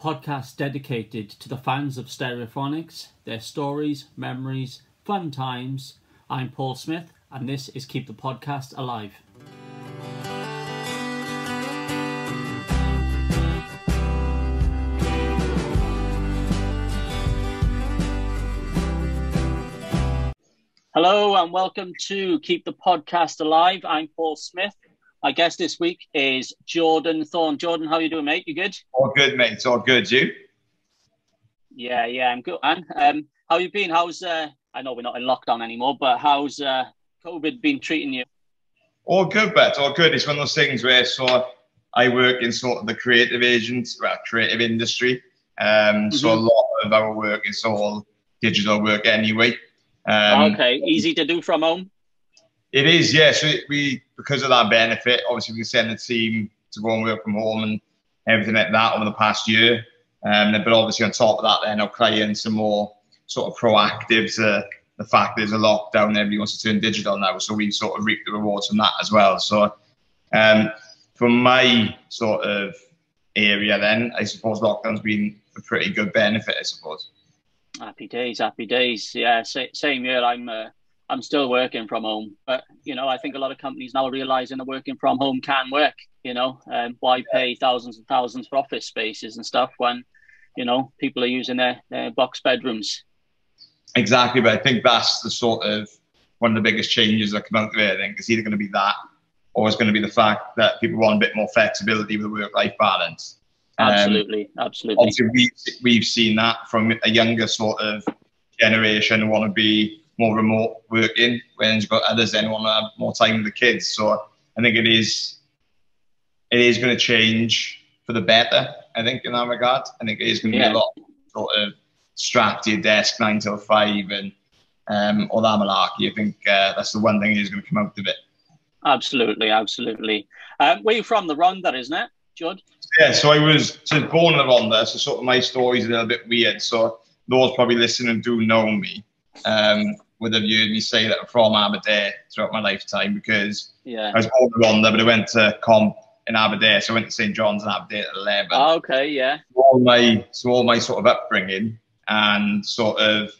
podcast dedicated to the fans of Stereophonics, their stories, memories, fun times. I'm Paul Smith, and this is Keep the Podcast Alive. Hello, and welcome to Keep the Podcast Alive. I'm Paul Smith. My guest this week is Jordan Thorne. Jordan, how you doing, mate? You good? All good, mate. It's all good. You? Yeah, yeah, I'm good, man. Um, how you been? How's uh, I know we're not in lockdown anymore, but how's uh, COVID been treating you? All good, bet. All good. It's one of those things where so I work in sort of the creative agents, well, creative industry. Um, mm-hmm. so a lot of our work is all digital work anyway. Um, okay, easy to do from home. It is, yes. Yeah. So we because of that benefit, obviously we send the team to go and work from home and everything like that over the past year. Um, but obviously on top of that, then our clients are more sort of proactive to the fact there's a lockdown, everybody wants to turn digital now. So we sort of reap the rewards from that as well. So um, from my sort of area, then I suppose lockdown's been a pretty good benefit, I suppose. Happy days, happy days. Yeah, same here. I'm uh, I'm still working from home, but you know, I think a lot of companies now are realizing that working from home can work. You know, um, why pay thousands and thousands for office spaces and stuff when, you know, people are using their, their box bedrooms. Exactly, but I think that's the sort of one of the biggest changes that come out of it. I think it's either going to be that, or it's going to be the fact that people want a bit more flexibility with the work-life balance. Absolutely, um, absolutely. Obviously, we've, we've seen that from a younger sort of generation want to be more remote working, whereas you've got others then want to have more time with the kids. So I think it is it is going to change for the better. I think in that regard, I think it is going to yeah. be a lot sort of strapped to your desk nine till five and um, all that malarkey. I think uh, that's the one thing that is going to come out of it. Absolutely, absolutely. Um, where you from? The Rhondda, isn't it, Judd? Yeah, so I was so born in the Rhondda, so sort of my story's a little bit weird. So those probably listening do know me. Um, would have heard me say that I'm from Aberdare throughout my lifetime because yeah. I was born in Rhondda, but I went to comp in Aberdare, so I went to St John's in Aberdare at 11. Oh, okay, yeah. So all my, so all my sort of upbringing and sort of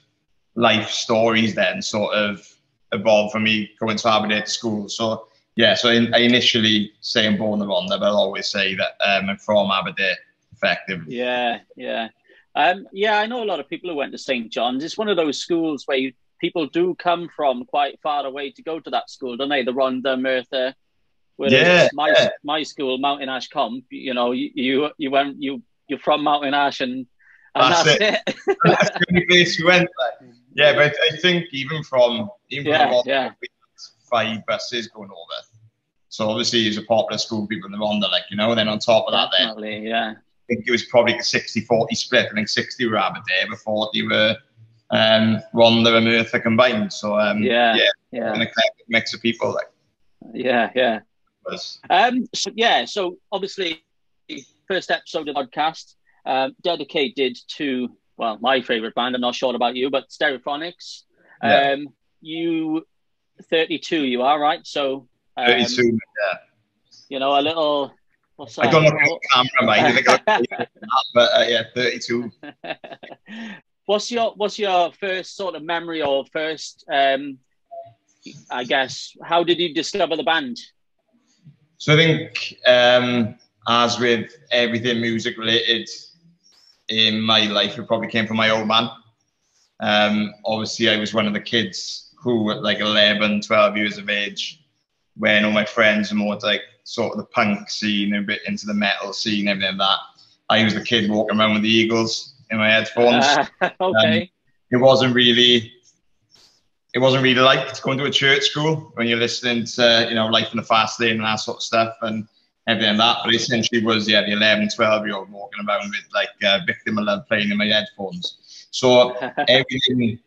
life stories then sort of evolved for me going to Aberdare to school. So yeah, so I, initially say I'm born in Rhondda, but I'll always say that um, I'm from Aberdare effectively. Yeah, yeah. Um, yeah, I know a lot of people who went to St. John's. It's one of those schools where you people do come from quite far away to go to that school, don't they? The Rhondda, Merthyr. Whereas yeah, my yeah. my school, Mountain Ash Comp, you know, you you, you went you you're from Mountain Ash and, and that's, that's, it. it. that's the only place you went. Like. Yeah, but I think even from even yeah, from yeah. five buses going over. So obviously it's a popular school, people in the Rhondda, like you know. And then on top of that, Definitely, then yeah. I think it was probably a 60-40 split. I think 60 were Aberdare, but 40 were um, and Merthyr combined. So um, yeah, yeah, yeah. And a mix of people like. Yeah, yeah. Um, so yeah, so obviously, first episode of the podcast um, dedicated to well, my favorite band. I'm not sure about you, but Stereophonics. Yeah. Um, you 32, you are right. So um, 32, yeah. You know, a little. What's that? I don't know camera, mate. but uh, yeah, 32. What's your what's your first sort of memory or first um, I guess how did you discover the band? So I think um, as with everything music related in my life, it probably came from my old man. Um, obviously, I was one of the kids who, at like 11, 12 years of age, when all my friends were more like sort of the punk scene, a bit into the metal scene, everything like that. I was the kid walking around with the Eagles in my headphones. Uh, okay. Um, it wasn't really it wasn't really like going to a church school when you're listening to you know life in the fast lane and that sort of stuff and everything like that but essentially was yeah the 11 12 year old walking around with like uh, victim of love playing in my headphones so everything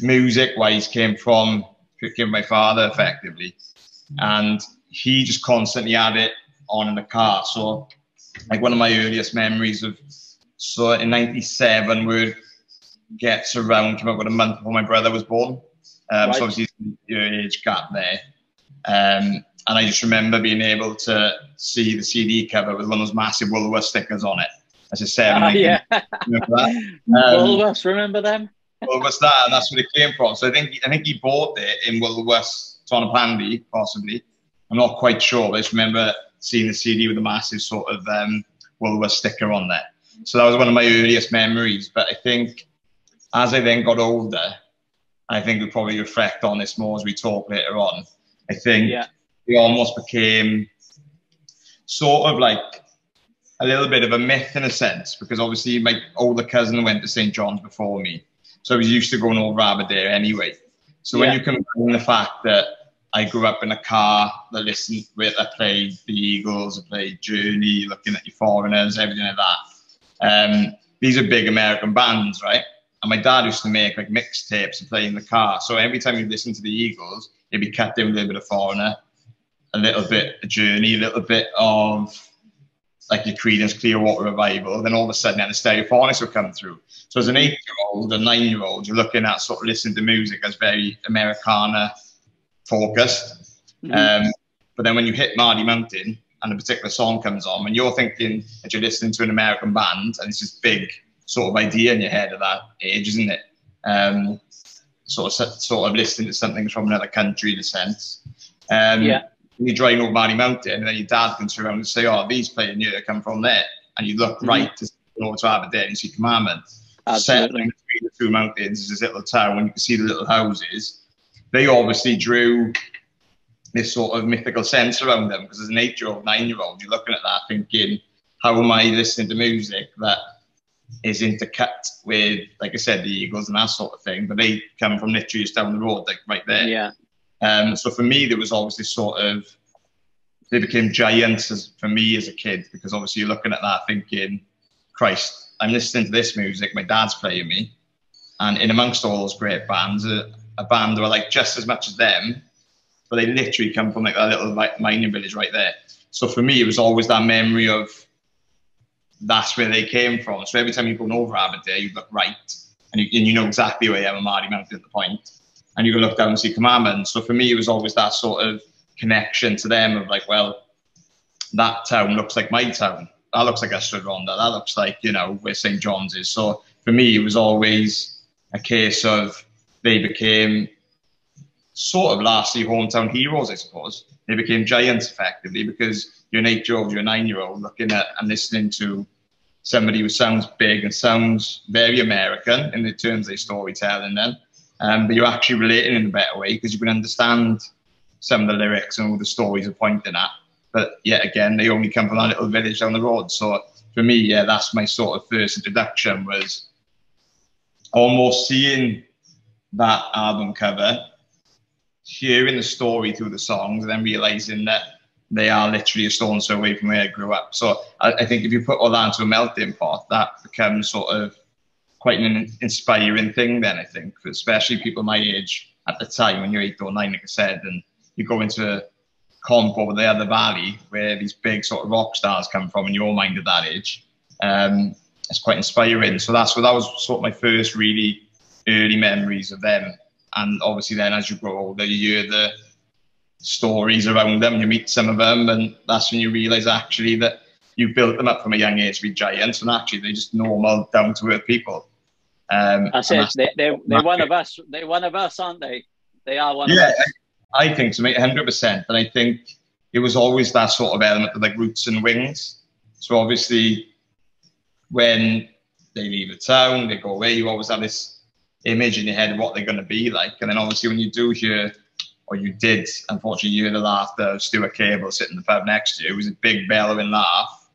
music wise came from came my father effectively and he just constantly had it on in the car so like one of my earliest memories of so in '97, Word gets around, came up with a month before my brother was born. Um, right. So obviously, your age gap there. Um, and I just remember being able to see the CD cover with one of those massive Woolworth stickers on it. as a seven. Uh, yeah. Remember that? Um, Woolworths, remember them? Woolworths, that, and that's where it came from. So I think I think he bought it in Woolworths Tonypandy, possibly. I'm not quite sure, but I just remember seeing the CD with a massive sort of um, Woolworths sticker on there. So that was one of my earliest memories. But I think as I then got older, I think we probably reflect on this more as we talk later on. I think yeah. it almost became sort of like a little bit of a myth in a sense, because obviously my older cousin went to St. John's before me. So I was used to going over there anyway. So when you combine the fact that I grew up in a car that listened with, I played the Eagles, I played Journey, looking at your foreigners, everything like that. Um, these are big American bands, right? And my dad used to make like mixtapes and play in the car. So every time you listen to the Eagles, it'd be cut in with a little bit of foreigner, a little bit of Journey, a little bit of like your Creedence Clearwater Revival. Then all of a sudden, then the Stereophonics will come through. So as an eight-year-old, a nine-year-old, you're looking at sort of listening to music as very Americana focused. Mm-hmm. Um, but then when you hit Mardy Mountain and a particular song comes on, and you're thinking that you're listening to an American band, and it's this big sort of idea in your head at that age, isn't it? Um, sort of sort of listening to something from another country in a sense. Um, yeah. You're driving over Mountain, and then your dad comes around and say, "Oh, these playing here come from there," and you look mm-hmm. right to over to Aberdare and see Cwmaman. Absolutely. between the two mountains is this little town, and you can see the little houses they obviously drew this sort of mythical sense around them because as an eight-year-old, nine-year-old, you're looking at that thinking, how am I listening to music that is intercut with, like I said, the Eagles and that sort of thing, but they come from literally just down the road, like right there. Yeah. Um, so for me, there was always this sort of, they became giants as, for me as a kid because obviously you're looking at that thinking, Christ, I'm listening to this music, my dad's playing me, and in amongst all those great bands, uh, a band who are like just as much as them, but they literally come from like a little like mining village right there. So for me, it was always that memory of that's where they came from. So every time you go over Aberdare, you look right, and you, and you know exactly where Emma Mardy Mountain at the point, and you can look down and see Cwmaman. So for me, it was always that sort of connection to them of like, well, that town looks like my town. That looks like Ystrad Rhondda. That looks like you know where St John's is. So for me, it was always a case of they became sort of lastly hometown heroes, I suppose. They became giants effectively because you're an eight year old, you're a nine year old looking at and listening to somebody who sounds big and sounds very American in the terms of storytelling then. Um, but you're actually relating in a better way because you can understand some of the lyrics and all the stories are pointing at. But yet again, they only come from that little village down the road. So for me, yeah, that's my sort of first introduction was almost seeing that album cover, hearing the story through the songs, and then realizing that they are literally a stone's throw away from where I grew up. So I, I, think if you put all that into a melting pot, that becomes sort of quite an inspiring thing. Then I think, especially people my age at the time, when you're eight or nine, like I said, and you go into a comp over the other valley where these big sort of rock stars come from, in your mind at that age. Um, it's quite inspiring. So that's what that was sort of my first really early memories of them. And obviously, then as you grow older, you hear the stories around them, you meet some of them, and that's when you realize actually that you built them up from a young age to be giants, and actually they're just normal, down to earth people. Um, that's it. They, they're, they're one of us. They're one of us, aren't they? They are one yeah, of us. I think so, mate, 100%. And I think it was always that sort of element of like roots and wings. So obviously, when they leave a town, they go away, you always have this image in your head of what they're going to be like. And then obviously when you do hear, or you did, unfortunately, hear the laughter of Stuart Cable sitting in the pub next to you, it was a big bellowing laugh.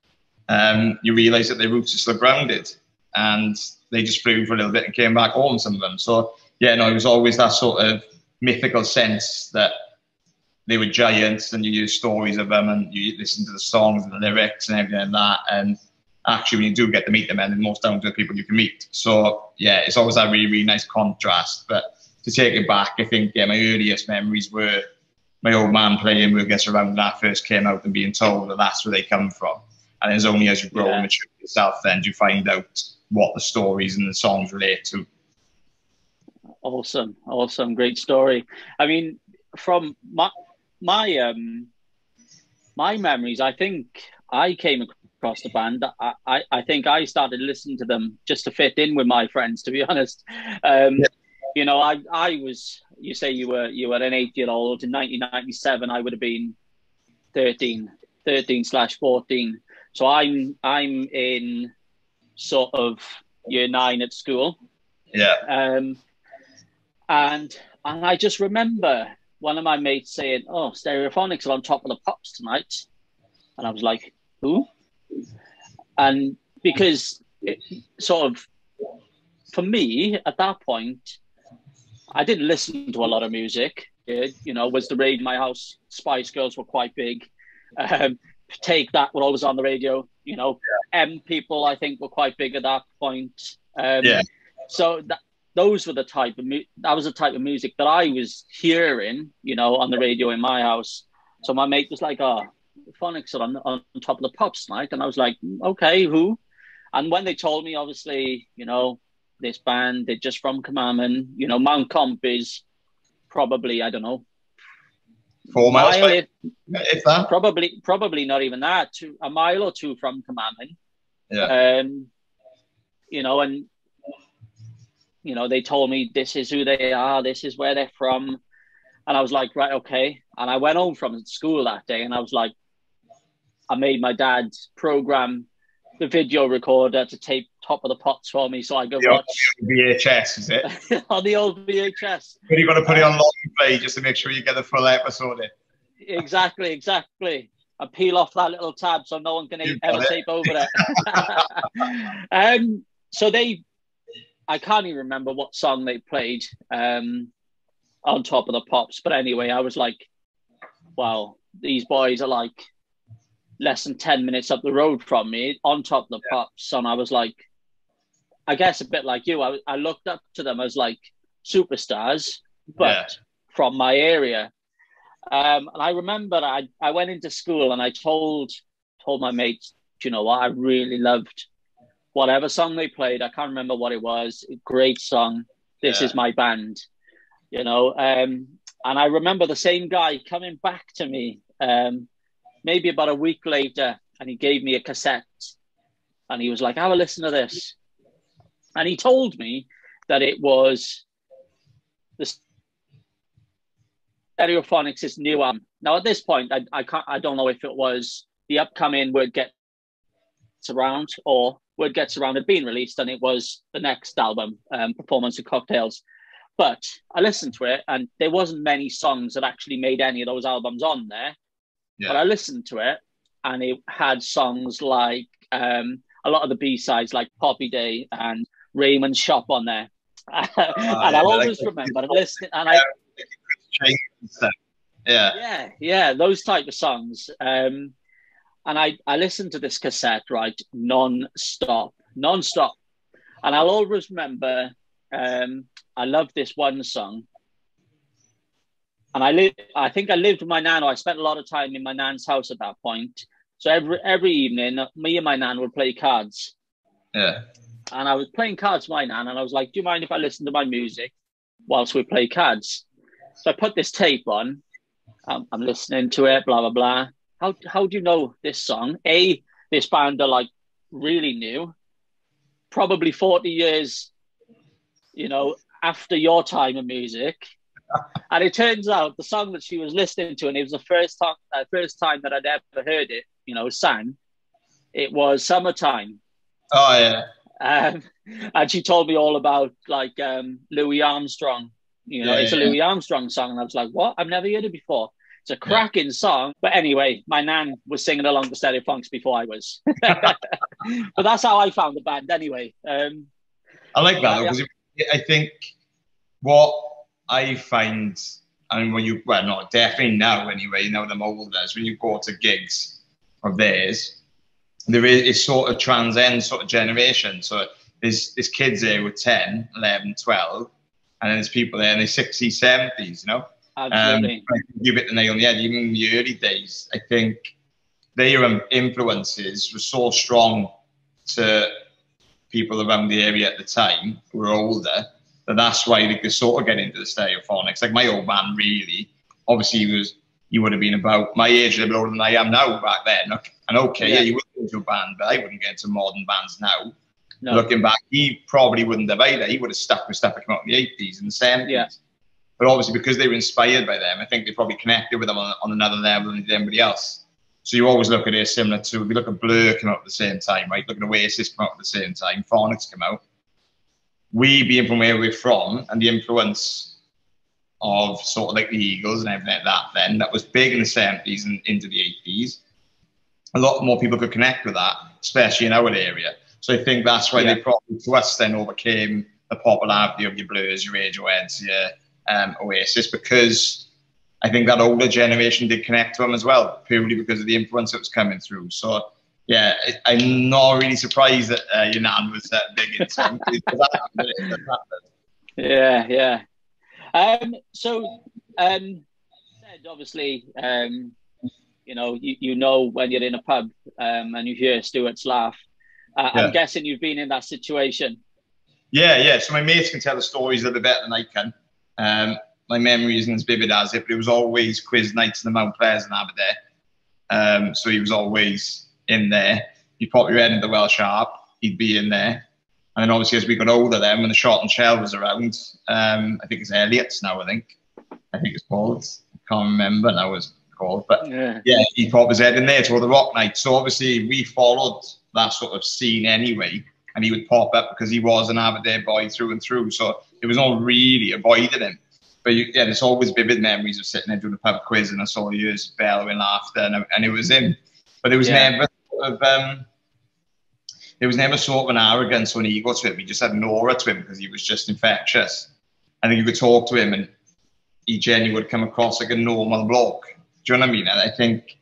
Um, you realise that their roots are still grounded, and they just flew for a little bit and came back home. Some of them. So yeah, no, it was always that sort of mythical sense that they were giants, and you use stories of them, and you listen to the songs and the lyrics and everything like that, and actually when you do get to meet them and the most down to the people you can meet. So yeah, it's always that really, really nice contrast. But to take it back, I think yeah, my earliest memories were my old man playing with us around when I first came out and being told that that's where they come from. And it's only as you grow yeah. and mature yourself then do you find out what the stories and the songs relate to. Awesome, awesome, great story. I mean, from my my um my memories, I think I came across the band. I, I, I, think I started listening to them just to fit in with my friends, to be honest. Um, yeah. You know, I, I was, you say you were, you were an eight year old in 1997, I would have been 13, 13 slash 14. So I'm, I'm in sort of year nine at school. Yeah. Um, and, and I just remember one of my mates saying, "Oh, Stereophonics are on top of the pops tonight," and I was like, "Who?" And because it sort of, for me at that point, I didn't listen to a lot of music. It, you know, was the raid in my house? Spice Girls were quite big. Um, Take That were always on the radio. You know, yeah. M people I think were quite big at that point. Um, yeah. So that those were the type of mu- that was the type of music that I was hearing, you know, on the radio in my house. So my mate was like, "Oh, Phonics are on, on top of the pops tonight," and I was like, "Okay, who?" And when they told me, obviously, you know, this band they're just from Cwmaman, you know, Mount Comp is probably I don't know four miles, mile, if, if, that probably probably not even that, two, a mile or two from Cwmaman. Yeah. Um, you know, and you know, they told me this is who they are, this is where they're from. And I was like, right, okay. And I went home from school that day and I was like, I made my dad program the video recorder to tape top of the pops for me so I could watch VHS, is it? on the old VHS. But you got to put it on long play just to make sure you get the full episode in. Exactly, exactly. I peel off that little tab so no one can ever tape over it. um, so they I can't even remember what song they played um, on top of the pops. But anyway, I was like, wow, these boys are like less than 10 minutes up the road from me on top of the yeah. pops. And I was like, I guess a bit like you, I, I looked up to them as like superstars, but yeah. from my area. Um, and I remember I, I went into school and I told told my mates, you know what, I really loved whatever song they played. I can't remember what it was. Great song. This yeah. is my band. You know, um, and I remember the same guy coming back to me um, maybe about a week later, and he gave me a cassette, and he was like, "Have a listen to this," and he told me that it was the Stereophonics' new album. Now, at this point, I, I can't, I don't know if it was the upcoming Word Gets Around or word gets around had been released, and it was the next album, um, Performance and Cocktails. But I listened to it, and there wasn't many songs that actually made any of those albums on there. Yeah. But I listened to it, and it had songs like um, a lot of the B sides, like Poppy Day and Raymond's Shop, on there. Uh, and I'll always like remember listening, and I. Yeah. Yeah, yeah, those type of songs. Um, and I, I listened to this cassette right non-stop non-stop and i'll always remember um, i love this one song and i live i think i lived with my nan i spent a lot of time in my nan's house at that point. So every every evening me and my nan would play cards. Yeah. And i was playing cards with my nan and i was like do you mind if i listen to my music whilst we play cards? So i put this tape on. I'm, I'm listening to it blah blah blah. How how do you know this song? A, this band are like really new, probably forty years, you know, after your time of music. and it turns out the song that she was listening to, and it was the first time, uh, first time that I'd ever heard it, you know, sang. It was "Summertime." Oh yeah. Um, and she told me all about like um, Louis Armstrong. You know, yeah, it's yeah. a Louis Armstrong song, and I was like, "What? I've never heard it before." It's a cracking yeah. song. But anyway, my nan was singing along to Stereophonics before I was. but that's how I found the band anyway. Um, I like that because. I think what I find, I mean, when you, well, not definitely now anyway, now I'm older, is when you go to gigs of theirs, there is it sort of transcends sort of generation. So there's, there's kids there with 10, 11, 12, and then there's people there in their 60s, 70s, you know? Absolutely. Um, give it the nail on the head. Even in the early days, I think their um, influences were so strong to people around the area at the time who were older that that's why they could sort of get into the stereophonics. Like my old man, really, obviously he was he would have been about my age, a little older than I am now back then. And okay, yeah, yeah you would get into a band, but I wouldn't get into modern bands now. No. Looking back, he probably wouldn't have either. He would have stuck with stuff that came out in the 80s and the 70s. Yeah. But obviously, because they were inspired by them, I think they probably connected with them on, on another level than anybody else. So you always look at it similar to, if you look at Blur come out at the same time, right? Look at Oasis come out at the same time, Phonics come out. We, being from where we're from, and the influence of sort of like the Eagles and everything like that then, that was big in the 70s and into the 80s. A lot more people could connect with that, especially in our area. So I think that's why yeah. they probably, to us, then overcame the popularity of your Blurs, your Radioheads, your um, Oasis, because I think that older generation did connect to them as well, purely because of the influence that was coming through. So, yeah, I'm not really surprised that uh, your nan was that big into Yeah, yeah. Um, so, um, said obviously, um, you know, you, you know when you're in a pub um, and you hear Stuart's laugh. Uh, yeah. I'm guessing you've been in that situation. Yeah, yeah. So my mates can tell the stories a little bit better than I can. Um, my memory isn't as vivid as it, but it was always quiz nights in the Mount Players in Aberdare. Um, so he was always in there. He'd pop your head in the Welsh Harp, he'd be in there. And then obviously as we got older then, when the short and shell was around, um, I think it's Elliot's now, I think. I think it's called. I can't remember now was called. But yeah, yeah he pop his head in there to all the rock nights. So obviously we followed that sort of scene anyway. And he would pop up because he was an Aberdare boy through and through. So it was not really avoiding him. But you, yeah, there's always vivid memories of sitting there doing a pub quiz and I saw you bellowing laughter and, and it was him. But it was yeah. never sort of, um, there was never sort of an arrogance or an ego to him. He just had an aura to him because he was just infectious. And you could talk to him and he genuinely would come across like a normal bloke. Do you know what I mean? And I think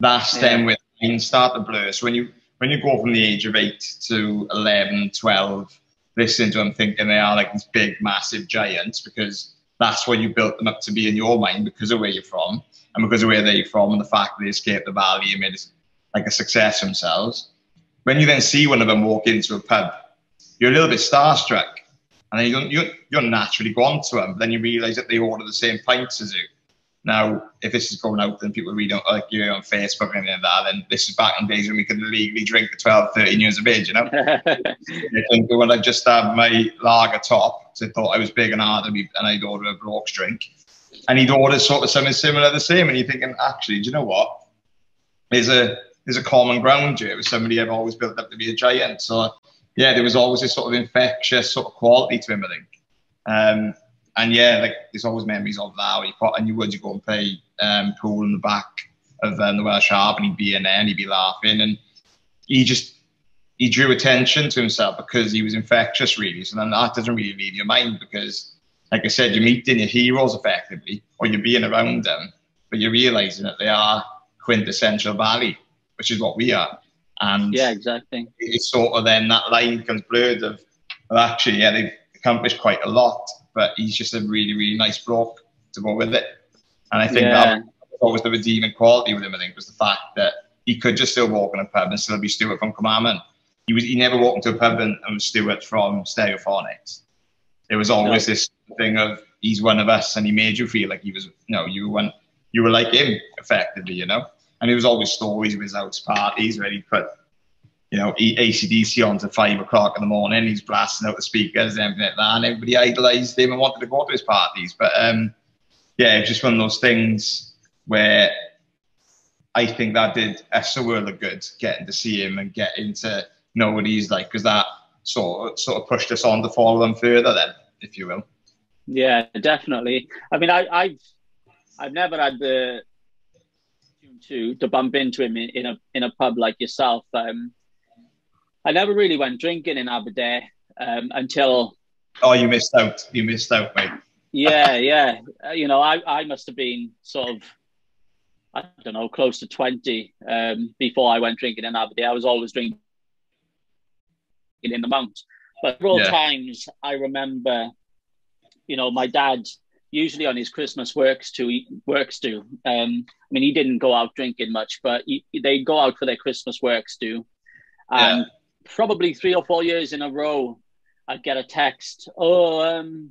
that's yeah. then where the start to blur. So when you when you go from the age of eight to 11, 12, listening to them thinking they are like these big, massive giants because that's what you built them up to be in your mind because of where you're from and because of where they're from and the fact that they escaped the valley and made like a success themselves. When you then see one of them walk into a pub, you're a little bit starstruck. And then you don't, you're, you're naturally gone to them. But then you realise that they order the same pints as you. Now, if this is going out, then people read on, like you on Facebook and that, then this is back in days when we could legally drink at 12, 13 years of age, you know? When I just had my lager top, so I thought I was big and hard and I'd order a Brooks drink. And he'd order sort of something similar the same. And you're thinking, actually, do you know what? There's a there's a common ground here with somebody I've always built up to be a giant. So yeah, there was always this sort of infectious sort of quality to him, I think. Um, and yeah, like there's always memories of that. You put, and you would you go and play um, pool in the back of um, the Welsh Harp, and he'd be in there and he'd be laughing, and he just he drew attention to himself because he was infectious, really. So then that doesn't really leave your mind because, like I said, you're meeting your heroes effectively, or you're being around them, but you're realizing that they are quintessential Valley, which is what we are. And yeah, exactly. It's sort of then that line becomes blurred of, well, actually, yeah, they've accomplished quite a lot but he's just a really, really nice bloke to go with it. And I think yeah. that was always the redeeming quality with him, I think, was the fact that he could just still walk in a pub and still be Stuart from Cwmaman. He was he never walked into a pub and, and was Stuart from Stereophonics. It was always no. this thing of he's one of us and he made you feel like he was you know, you were you were like him effectively, you know. And it was always stories of his house parties where he put you know, ACDC on to five o'clock in the morning. He's blasting out the speakers and everything like that. And everybody idolised him and wanted to go to his parties. But um, yeah, it's just one of those things where I think that did us a world of good getting to see him and getting to know what he's like because that sort of, sort of pushed us on to follow him further then, if you will. Yeah, definitely. I mean, I, I've I've never had the to to bump into him in, in a in a pub like yourself. Um, I never really went drinking in Aberdare um, until. Oh, you missed out. You missed out, mate. yeah, yeah. Uh, you know, I, I must have been sort of, I don't know, close to 20 um, before I went drinking in Aberdare. I was always drinking in the Mount. But several yeah. times I remember, you know, my dad usually on his Christmas works to works do. Um, I mean, he didn't go out drinking much, but he, they'd go out for their Christmas works do. And yeah probably three or four years in a row, I'd get a text, oh, um,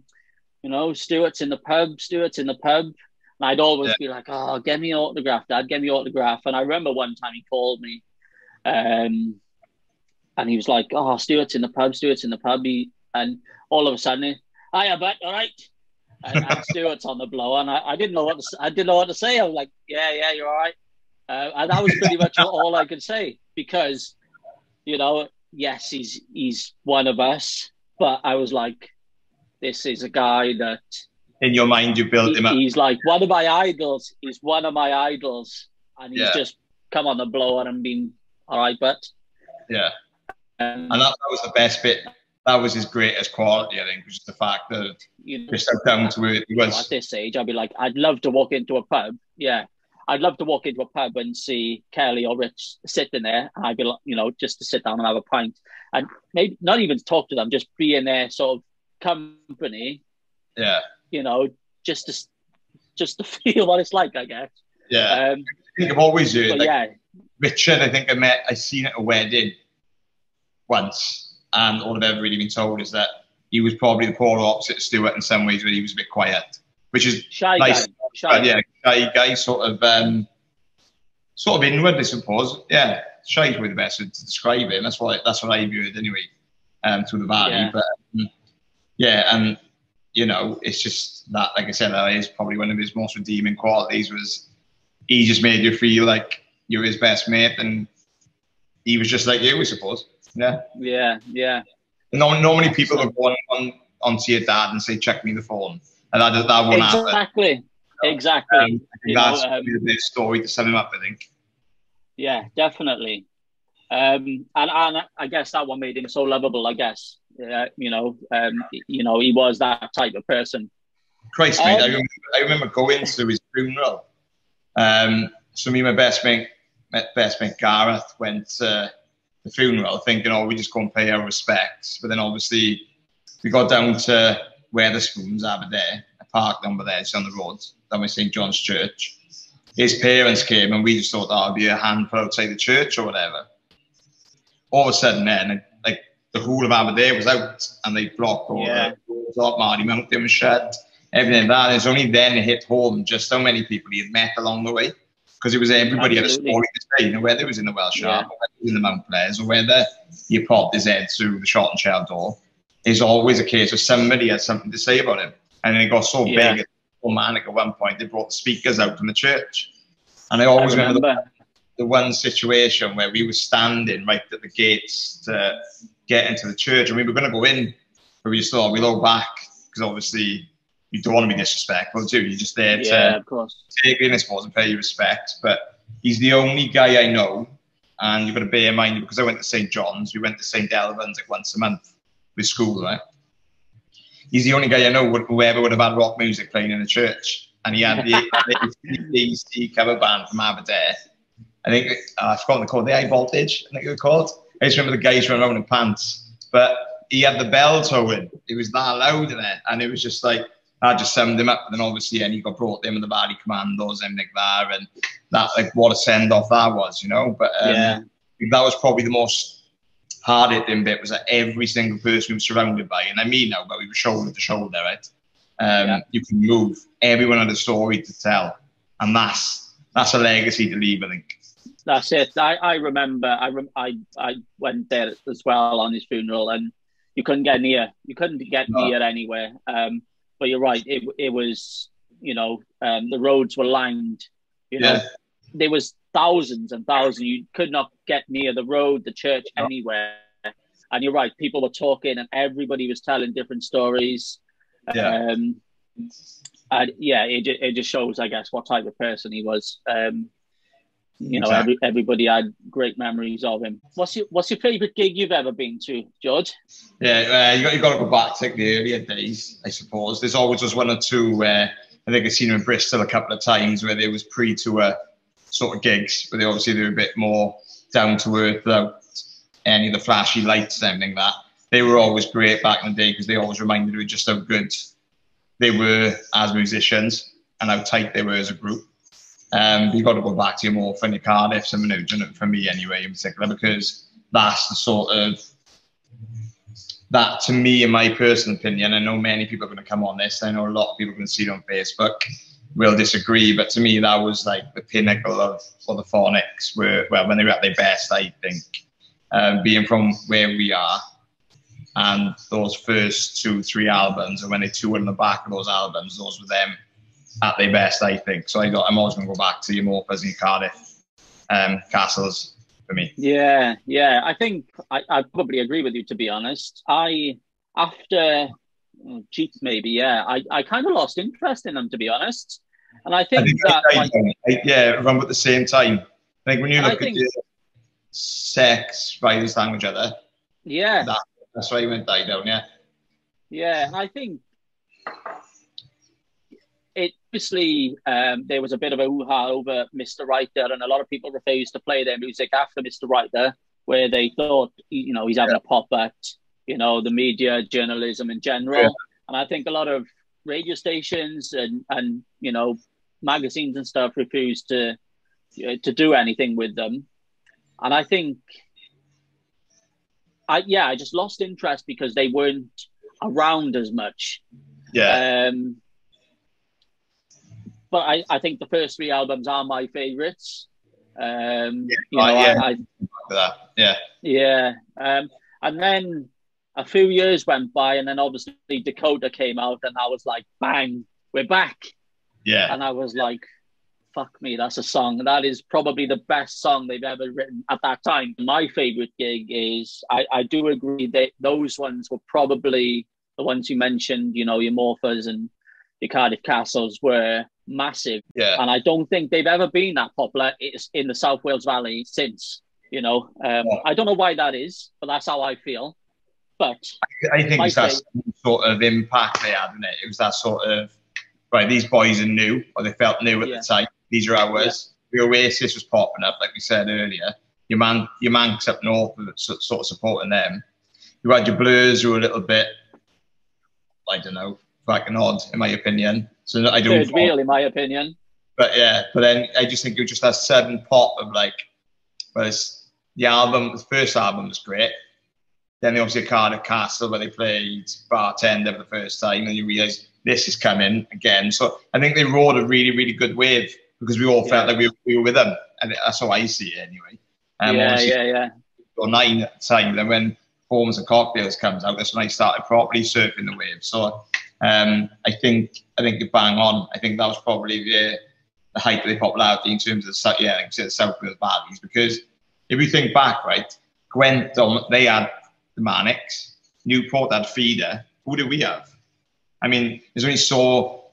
you know, Stuart's in the pub, Stuart's in the pub. And I'd always yeah. be like, "Oh, get me autograph, Dad, get me autograph." And I remember one time he called me, um, and he was like, "Oh, Stuart's in the pub. Stuart's in the pub." He, and all of a sudden, "Hiya, but all right." And, and Stuart's on the blow, and I, I, didn't know what to, I didn't know what to say. I was like, "Yeah, yeah, you're all right," uh, and that was pretty much all I could say because, you know, yes, he's he's one of us, but I was like, this is a guy that in your mind you built he, him up. He's like one of my idols. He's one of my idols, and he's yeah. just come on the blow and been all right, but yeah, um, and that, that was the best bit. That was his greatest quality, I think, was just the fact that you know, just down to it was. At this age, I'd be like, I'd love to walk into a pub. Yeah, I'd love to walk into a pub and see Kelly or Rich sitting there, and I'd be like, you know, just to sit down and have a pint, and maybe not even talk to them, just be in their sort of company. Yeah. You know, just to just to feel what it's like, I guess. Yeah. Um, I think I've always heard. Like, yeah. Richard, I think I met, I seen at a wedding once, and all I've ever really been told is that he was probably the polar opposite of Stuart in some ways, where he was a bit quiet, which is shy nice. guy. Shy. yeah, shy guy, sort of, um, sort of inward, I suppose. Yeah, shy is probably the best to describe him. That's what that's what I viewed anyway, um, to the valley. Yeah. But um, yeah, and you know, it's just that, like I said, that is probably one of his most redeeming qualities. Was he just made you feel like you're his best mate, and he was just like you, I suppose. Yeah. Yeah, yeah. No, not many people would go on, on onto your dad and say, "Check me the phone," and that that won't exactly. happen. Exactly. Exactly. Um, that's know, um, the best story to sum him up. I think. Yeah, definitely. Um, and and I guess that one made him so lovable. I guess uh, you know, um, you know, he was that type of person. Christ, mate, I, um, remember, I remember going to his funeral. Um, so me and my best mate, my best mate Gareth went to the funeral, thinking, "Oh, we just go and pay our respects." But then obviously, we got down to Wetherspoons over there, a park number there, it's on the road, down by St John's Church. His parents came, and we just thought oh, that would be a handful outside the church or whatever. All of a sudden, then like the whole of Aberdare was out and they blocked all yeah. the doors up, Mardy Mountain was shut, everything like that. And it's only then it hit home just so many people he had met along the way. Because it was everybody Absolutely. had a story to say, you know, whether it was in the Welsh yeah. Or whether it was in the Mount Players, or whether he popped his head through the shot and shell door, is always a case of somebody had something to say about him. And it got so yeah. big, so manic at one point, they brought the speakers out from the church. And I always I remember, remember the, the one situation where we were standing right at the gates to get into the church. and we were going to go in, but we just thought we'll go back because obviously you don't want to be disrespectful, do you? You're just there yeah, to of course. take in, I suppose, and pay your respect. But he's the only guy I know, and you've got to bear in mind because I went to St. John's, we went to St. Elvan's like once a month with school, right? He's the only guy I know who ever would have had rock music playing in the church. And he had the, the cover band from Aberdare. I think, uh, I forgot what they called, the High Voltage, I think they were called. I just remember the guys running around in pants, but he had the bell towing. It was that loud in it, and it was just like I just summed him up. And then obviously, and he got brought in with the Valley Commandos and like that, and that like what a send off that was, you know. But um, yeah, that was probably the most hard hitting bit was that every single person we were surrounded by, and I mean now, but we were shoulder to shoulder, right? Um, yeah. You can move. Everyone had a story to tell, and that's that's a legacy to leave, I think. That's it. I, I remember I, rem- I I went there as well on his funeral, and you couldn't get near. You couldn't get no. near anywhere. Um, but you're right. It it was you know um, the roads were lined. You know, yeah. there was thousands and thousands. You could not get near the road, the church, no. anywhere. And you're right. People were talking, and everybody was telling different stories. Yeah. Um, and yeah, it, it just shows, I guess, what type of person he was. Um, you know, exactly. every, everybody had great memories of him. What's your What's your favourite gig you've ever been to, George? Yeah, uh, you got you got to go back to the earlier days, I suppose. There's always just one or two where I think I've seen him in Bristol a couple of times where there was pre-tour sort of gigs, but they obviously they were a bit more down to earth without any of the flashy lights and everything like that. They were always great back in the day because they always reminded me just how good they were as musicians and how tight they were as a group. Um, you've got to go back to your more funny Cardiff, some new for me anyway, in particular, because that's the sort of that to me, in my personal opinion, I know many people are going to come on this. I know a lot of people are going to see it on Facebook. will disagree, but to me that was like the pinnacle of for the Phonics. Were well when they were at their best, I think, um, being from where we are, and those first two three albums, and when they toured in the back of those albums, those were them at their best, I think. So I got, I'm always going to go back to your Morfas and your Cardiff um, Castles for me. Yeah, yeah. I think I, I probably agree with you. To be honest, I after oh, Jeep maybe, yeah. I, I kind of lost interest in them to be honest, and I think, I think that like, yeah, around at the same time. I think when you look at your sex down each other, yeah, that, that's why you went die down, yeah. Yeah, I think obviously um, there was a bit of a hoo-ha over Mr. Writer, and a lot of people refused to play their music after Mr. Writer, where they thought you know he's having yeah. a pop at you know the media, journalism in general, yeah. and I think a lot of radio stations and and you know magazines and stuff refused to to do anything with them, and I think. I, yeah, I just lost interest because they weren't around as much. Yeah. Um, but I, I think the first three albums are my favorites. Um, yeah, you know, yeah. I, I, yeah, yeah. Um, and then a few years went by, and then obviously Dakota came out, and I was like, bang, we're back. Yeah. And I was like, fuck me, that's a song. That is probably the best song they've ever written at that time. My favorite gig is, I, I do agree that those ones were probably the ones you mentioned, you know, your Morfas and your Cardiff Castles were massive. Yeah. And I don't think they've ever been that popular in the South Wales Valley since. You know, um, yeah. I don't know why that is, but that's how I feel. But I, I think it's that sort of impact they had, isn't it? It was that sort of right. These boys are new, or they felt new at yeah. the time. These are ours. Yeah. The Oasis was popping up, like we said earlier. Your man, your Mancs up north, sort of supporting them. You had your Blurs, who were a little bit, I don't know, fucking odd, in my opinion. So I don't. Third wheel, in my opinion. But yeah, but then I just think it was just that sudden pop of like, whereas the album, the first album was great. Then they obviously Cardiff Castle where they played Bartender for the first time, and you realise this is coming again. So I think they rode a really, really good wave because we all yeah. felt like we, we were with them, and that's how I see it anyway. Um, yeah, yeah, yeah. Or nine at the time. Then when Forms and Cocktails comes out, that's when I started properly surfing the wave. So um, I think I think you're bang on. I think that was probably the, the height of the popularity in terms of the, yeah, like the South Wales Valleys. Because if you think back, right, Gwent, they had the Manics, Newport had Feeder. Who do we have? I mean, there's only so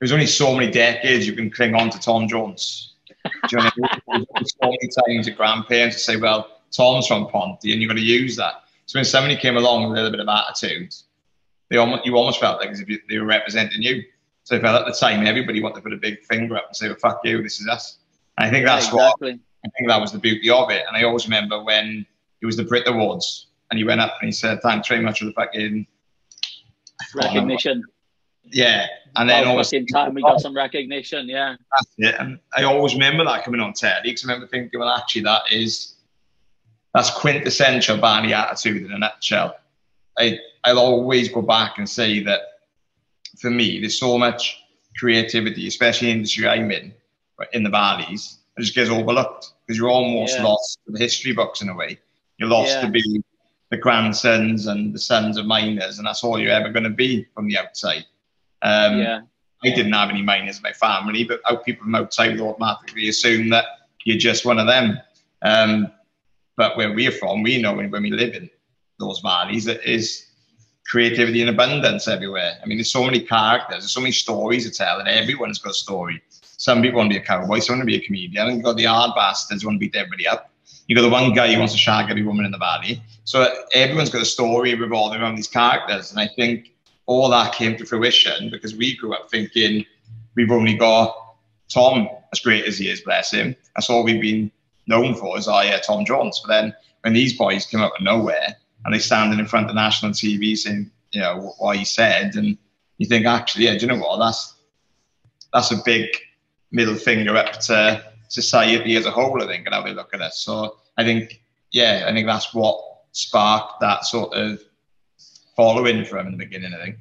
there's only so many decades you can cling on to Tom Jones. Do you know what I mean? so many times your grandparents to say, well, Tom's from Ponty, and you've got to use that. So when somebody came along with a little bit of attitude, they almost, you almost felt like as if you, they were representing you. So I felt at the time everybody wanted to put a big finger up and say, well, "Fuck you, this is us." And I think that's yeah, exactly. what I think that was the beauty of it. And I always remember when it was the Brit Awards, and he went up and he said, "Thanks very much for the fucking recognition." Yeah, and then always in time we got some recognition. Yeah, that's it. And I always remember that coming on telly because I remember thinking, well, actually, that is that's quintessential Barney attitude in a nutshell. I I'll always go back and say that for me, there's so much creativity, especially in the industry I'm in, in the valleys, it just gets overlooked because you're almost yeah. lost to the history books in a way. You're lost yeah. to be the grandsons and the sons of miners, and that's all you're ever going to be from the outside. Um, yeah. I didn't have any miners in my family, but people from outside would automatically assume that you're just one of them. Um, but where we're from, we know when, when we live in those valleys, it is creativity and abundance everywhere. I mean, there's so many characters, there's so many stories to tell, and everyone's got a story. Some people want to be a cowboy, some want to be a comedian, and you've got the hard bastards who want to beat everybody up. You've got the one guy who wants to shag every woman in the valley. So everyone's got a story revolving around these characters. And I think all that came to fruition because we grew up thinking we've only got Tom, as great as he is, bless him. That's all we've been known for is, oh yeah, Tom Jones. But then when these boys came out of nowhere, and they standing in front of national TV saying, you know, what he said, and you think, actually, yeah, do you know what? That's that's a big middle finger up to society as a whole, I think, and how they look at us. So I think, yeah, I think that's what sparked that sort of following from in the beginning. I think.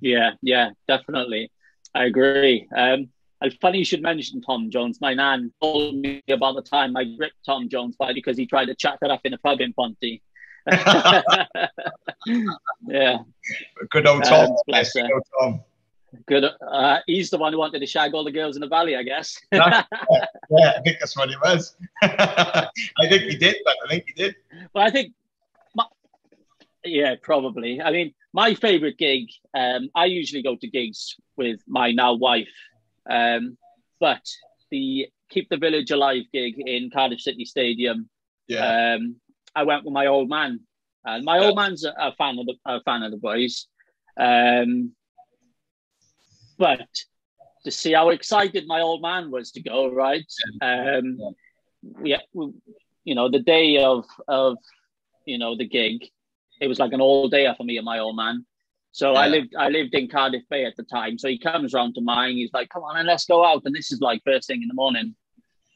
Yeah, yeah, definitely, I agree. Um, It's funny you should mention Tom Jones. My nan told me about the time I gripped Tom Jones by because he tried to chat it up in a pub in Ponty. Yeah. Good old Tom. Um, bless Good old Tom. Good. Uh, he's the one who wanted to shag all the girls in the valley, I guess. yeah, I think that's what he was. I think he did, but I think he did. Well, I think, my, yeah, probably. I mean, my favorite gig. Um, I usually go to gigs with my now wife, um, but the Keep the Village Alive gig in Cardiff City Stadium. Yeah. Um, I went with my old man, and my yeah. old man's a, a, fan of the a fan of the boys. Um, but to see how excited my old man was to go, right? Um, yeah, you know, the day of of you know the gig, it was like an all day for me and my old man. So yeah. I lived I lived in Cardiff Bay at the time. So he comes round to mine. He's like, "Come on, and let's go out." And this is like first thing in the morning.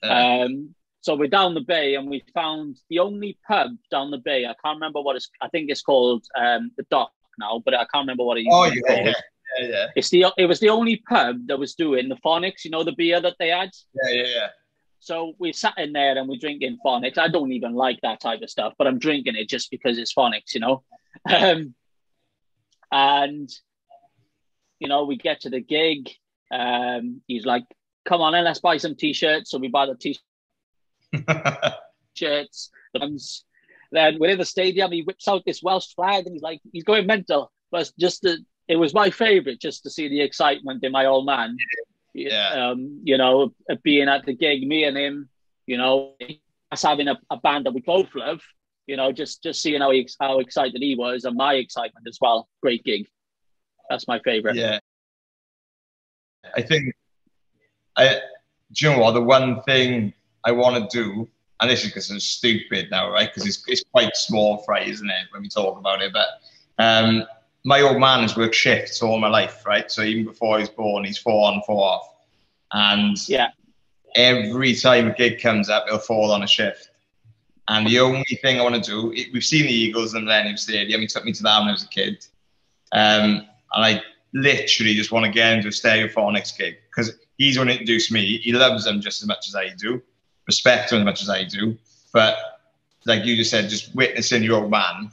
Yeah. Um, so we're down the bay, and we found the only pub down the bay. I can't remember what it's. I think it's called um, the Dock now, but I can't remember what it. Oh yeah, yeah yeah, yeah. It's the it was the only pub that was doing the phonics, you know, the beer that they had. Yeah, yeah, yeah. So we sat in there and we're drinking phonics. I don't even like that type of stuff, but I'm drinking it just because it's phonics, you know. Um, and you know, we get to the gig. Um, he's like, "Come on, in, let's buy some t-shirts." So we buy the t-shirts. then we're in the stadium. He whips out this Welsh flag and he's like, he's going mental. But just it was my favorite just to see the excitement in my old man. Yeah. Um, you know, being at the gig, me and him, you know, us having a, a band that we both love, you know, just just seeing how he, how excited he was and my excitement as well. Great gig. That's my favorite. Yeah. I think I do you know what the one thing I want to do, and this is because I'm stupid now, right? Because it's it's quite small fry, isn't it, when we talk about it? But um my old man has worked shifts all my life, right? So even before he's born, he's four on, four off. And yeah, every time a gig comes up, he'll fall on a shift. And the only thing I want to do, we've seen the Eagles in Millennium Stadium. He took me to that when I was a kid. Um, and I literally just want to get into a stereophonics gig because he's going to introduce me. He loves them just as much as I do, respect them as much as I do. But like you just said, just witnessing your old man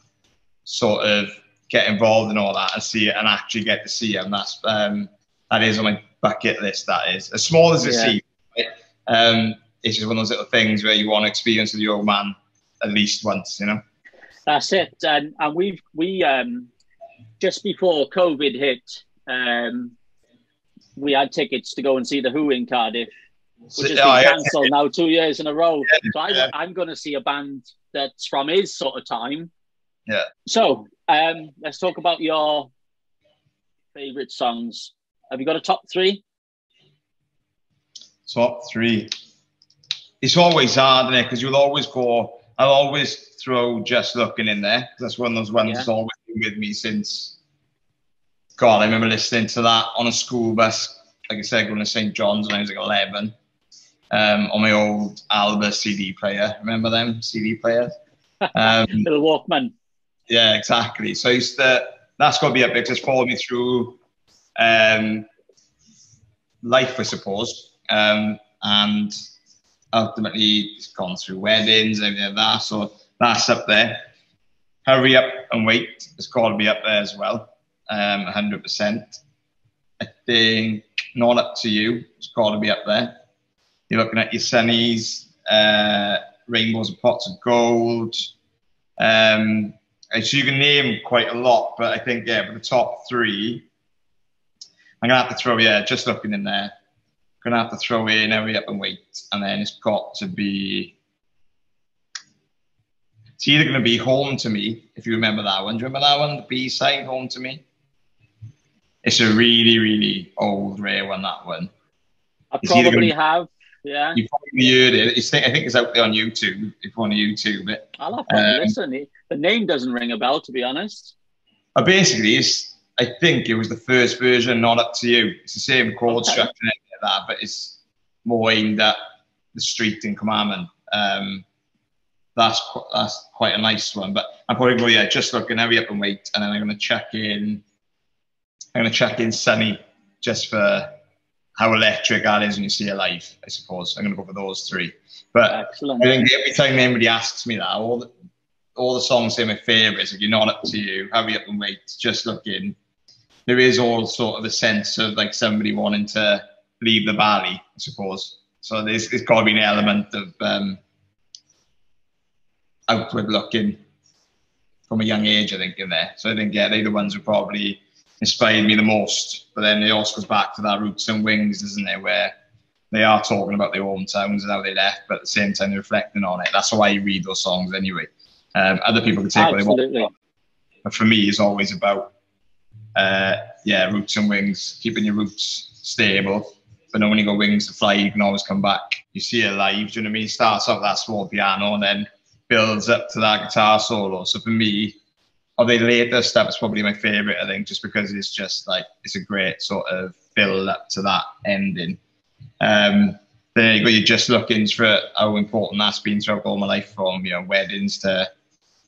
sort of get involved in all that and see it and actually get to see him. That's um, that is on my bucket list. That is as small as it yeah. seems. Right? Um, it's just one of those little things where you want to experience with your old man at least once, you know. That's it, and and we've we um just before COVID hit, um, we had tickets to go and see the Who in Cardiff, which has oh, been cancelled now two years in a row. Yeah, so I, yeah. I'm going to see a band that's from his sort of time. Yeah. So um, let's talk about your favorite songs. Have you got a top three? Top three. It's always hard, isn't it? Because you'll always go. I'll always throw just looking in there. That's one of those ones yeah. that's always been with me since. God, I remember listening to that on a school bus. Like I said, going to St John's when I was like 11. Um, on my old Alba CD player. Remember them CD players? Um, Little Walkman. Yeah, exactly. So it's the, that's got to be up there. It's followed me through um, life, I suppose. Um, and ultimately, it's gone through weddings, everything like that. So that's up there. Hurry up and wait. It's got to be up there as well. Um, 100%. I think not up to you. It's got to be up there. You're looking at your sunnies, uh, rainbows and pots of gold. Um, so you can name quite a lot, but I think yeah, for the top three, I'm gonna have to throw yeah, just looking in there, gonna have to throw in hurry up and wait, and then it's got to be. It's either gonna be home to me if you remember that one. Do you remember that one? The B side, home to me. It's a really, really old, rare one. That one. I probably have. Yeah. You probably heard it. It's, I think it's out there on YouTube if you want to YouTube it. I'll have to um, listen. The name doesn't ring a bell, to be honest. Uh, basically, it's, I think it was the first version, not up to you. It's the same chord okay. structure and like that, but it's more aimed at the street in Cwmaman. Um, that's that's quite a nice one. But I'm probably going, yeah, just looking, hurry up and wait, and then I'm going to check in. I'm going to check in Sunny just for how electric that is when you see it live. I suppose I'm going to go for those three. But Excellent. I think every time anybody asks me that, all the, all the songs say my favourites. If you're not up to you, hurry up and wait. Just look in. There is all sort of a sense of like somebody wanting to leave the valley, I suppose. So there's, there's got to be an element of um, outward looking from a young age, I think, in there. So I think, yeah, they're the ones who probably inspired me the most. But then it also goes back to that roots and wings, isn't it? Where they are talking about their hometowns and how they left, but at the same time they're reflecting on it. That's why you read those songs anyway. Um, other people can take Absolutely. what they want. But for me, it's always about, uh, yeah, roots and wings, keeping your roots stable. But then when you got wings to fly, you can always come back. You see it live, do you know what I mean? Starts off that small piano and then builds up to that guitar solo. So for me, of the later stuff, it's probably my favorite, I think, just because it's just like, it's a great sort of build up to that ending. Um, then you you're just looking for how important that's been throughout all my life from, you know, weddings to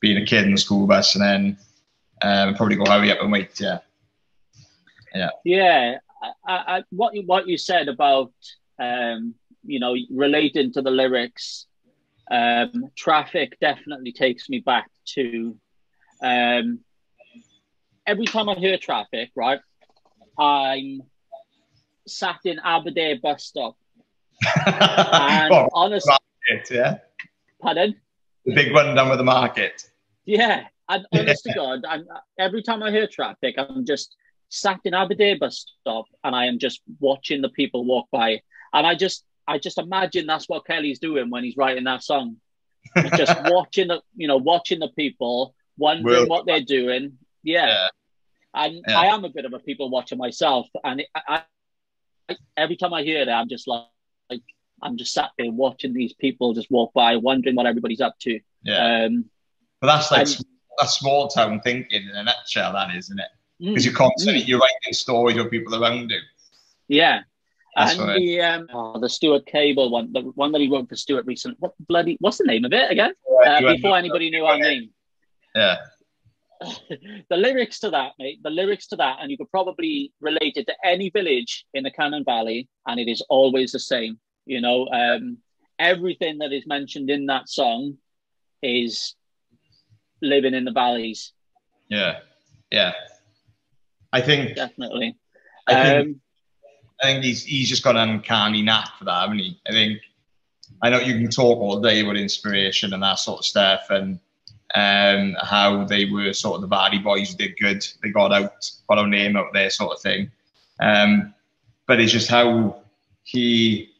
being a kid in the school bus and then um, probably go hurry up and wait, yeah. Yeah. Yeah. I, I, what you what you said about um, you know relating to the lyrics, um, traffic definitely takes me back to um, every time I hear traffic, right? I'm sat in Aberdare bus stop. and oh, honestly, market, yeah. Pardon? The big one down with the market. Yeah, and honest to God, I'm, every time I hear traffic, I'm just sat in Aberdare bus stop and I am just watching the people walk by, and I just I just imagine that's what Kelly's doing when he's writing that song. Just watching the you know watching the people, wondering what they're doing. Yeah. Yeah. And Yeah. I am a bit of a people watcher myself, and it, I, I, every time I hear that, I'm just like, like I'm just sat there watching these people just walk by, wondering what everybody's up to. Yeah. Um, But that's like and- that's small town thinking in a nutshell, that is, isn't it? mm, Because you're constantly mm, you're writing stories of people around you. yeah. That's and the um, oh, the Stuart Cable one, the one that he wrote for Stuart recently. What bloody? What's the name of it again? Uh, before anybody knew our name. Yeah. the lyrics to that, mate, the lyrics to that, and you could probably relate it to any village in the Cynon Valley, and it is always the same. You know, um, everything that is mentioned in that song is living in the valleys, Yeah. Yeah. I think definitely. I think Um, I think he's he's just got an uncanny knack for that, haven't he? I think I know you can talk all day about inspiration and that sort of stuff and um how they were sort of the Valley boys did good. They got out, got a name out there sort of thing. Um but it's just how he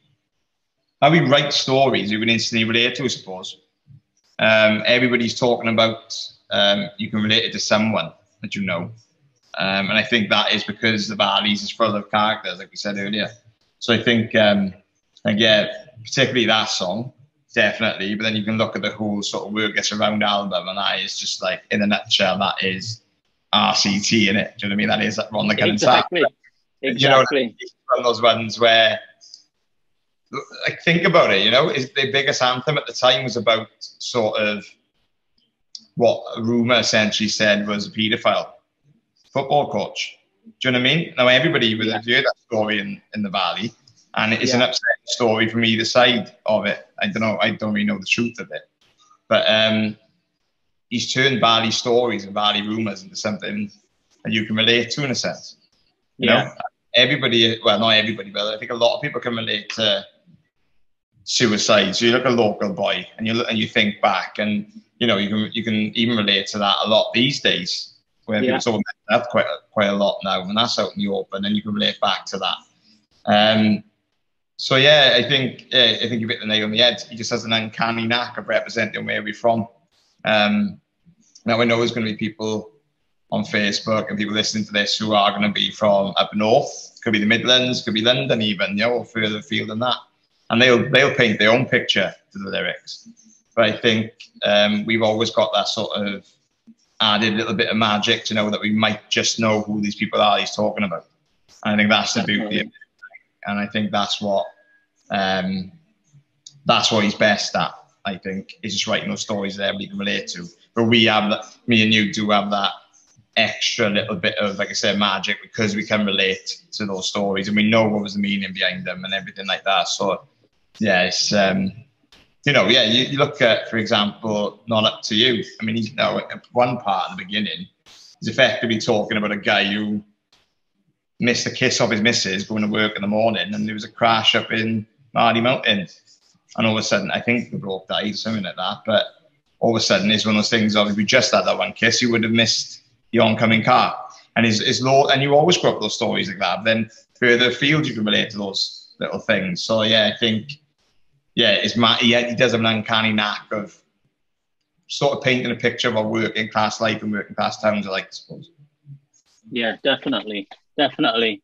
how he writes stories you can instantly relate to, I suppose. Um everybody's talking about um you can relate it to someone that you know. Um, and I think that is because the Valleys is full of characters, like we said earlier. So I think, um, and yeah, particularly that song, definitely. But then you can look at the whole sort of Word Gets Around album, and that is just like, in a nutshell, that is RCT in it. Do you know what I mean? That is Ron the Gun exactly. You know, Exactly. It's one of those ones where, like, think about it. You know, is the biggest anthem at the time was about sort of what a rumor essentially said was a paedophile football coach. Do you know what I mean? Now everybody would have heard that story in, in the valley, and it's an upsetting story from either side of it. I don't know. I don't really know the truth of it, but um, he's turned valley stories and valley rumors into something that you can relate to in a sense. You Yeah. know, everybody. Well, not everybody, but I think a lot of people can relate to suicide. So you look at a local boy, and you look and you think back, and you know you can you can even relate to that a lot these days, where Yeah. people talk about that quite a- quite a lot now, and that's out in the open, and you can relate back to that. Um, so yeah, I think yeah, I think you've hit the nail on the head. He just has an uncanny knack of representing where we're from. Um, now I know there's going to be people on Facebook and people listening to this who are going to be from up north. Could be the Midlands, could be London, even you know, or further afield than that, and they'll they'll paint their own picture to the lyrics. But I think um, we've always got that sort of added little bit of magic to know that we might just know who these people are he's talking about. And I think that's the beauty. And I think that's what um, that's what he's best at. I think is just writing those stories that everybody can relate to. But we have that. Me and you do have that extra little bit of, like I said, magic because we can relate to those stories and we know what was the meaning behind them and everything like that. So, yeah, it's, um, you know, yeah, you, you look at, for example, Not Up to You. I mean, you now one part in the beginning, he's effectively talking about a guy who missed the kiss of his missus going to work in the morning and there was a crash up in Mardy Mountain. And all of a sudden, I think the bloke died, something like that. But all of a sudden, it's one of those things of if you just had that one kiss, you would have missed the oncoming car. And his, his law, and you always grow up those stories like that. Then further afield, you can relate to those little things. So yeah, I think, yeah, it's Matt, he, he does have an uncanny knack of sort of painting a picture of a working class life and working class towns, I like, I suppose. Yeah, definitely, definitely.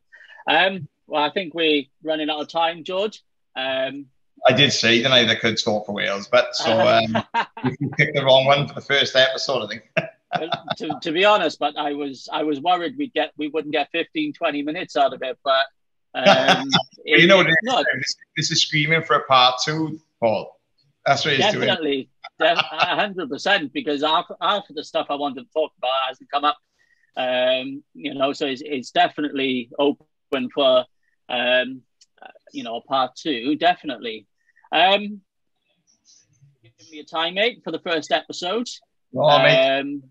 Um, well, I think we're running out of time, George. Um, I did say, didn't I, they could talk for Wales, but so um, you picked the wrong one for the first episode, I think. to, to be honest, but I was I was worried we'd get we wouldn't get 15, 20 minutes out of it. But um, it, you know, this, this, this, is screaming for a part two, Paul. That's what he's definitely, doing. Definitely, hundred percent. Because after, of the stuff I wanted to talk about hasn't come up, um, you know, so it's, it's definitely open for um, you know part two. Definitely. Um, give me a time, mate, for the first episode. Oh, um,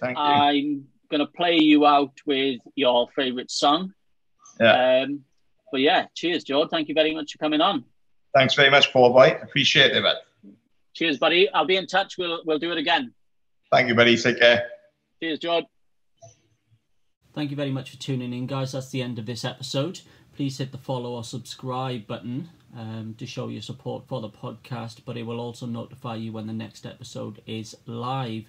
Thank you. I'm to play you out with your favourite song. Yeah. Um, but yeah, cheers, George. Thank you very much for coming on. Thanks very much, Paul Boy. Appreciate it, man. Cheers, buddy. I'll be in touch. We'll we'll do it again. Thank you, buddy. Take care. Cheers, George. Thank you very much for tuning in, guys. That's the end of this episode. Please hit the follow or subscribe button um, to show your support for the podcast, but it will also notify you when the next episode is live.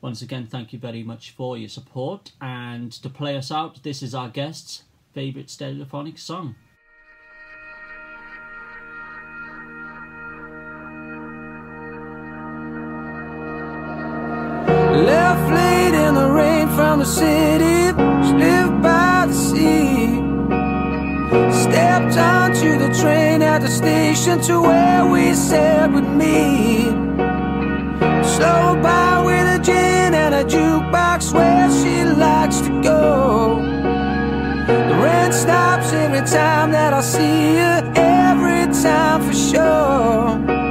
Once again, thank you very much for your support. And to play us out, this is our guest's favourite stereophonic song. Left late in the rain from the city, at the station to where we said we'd meet. Slow by with a gin and a jukebox where she likes to go. The rent stops every time that I see her, every time for sure.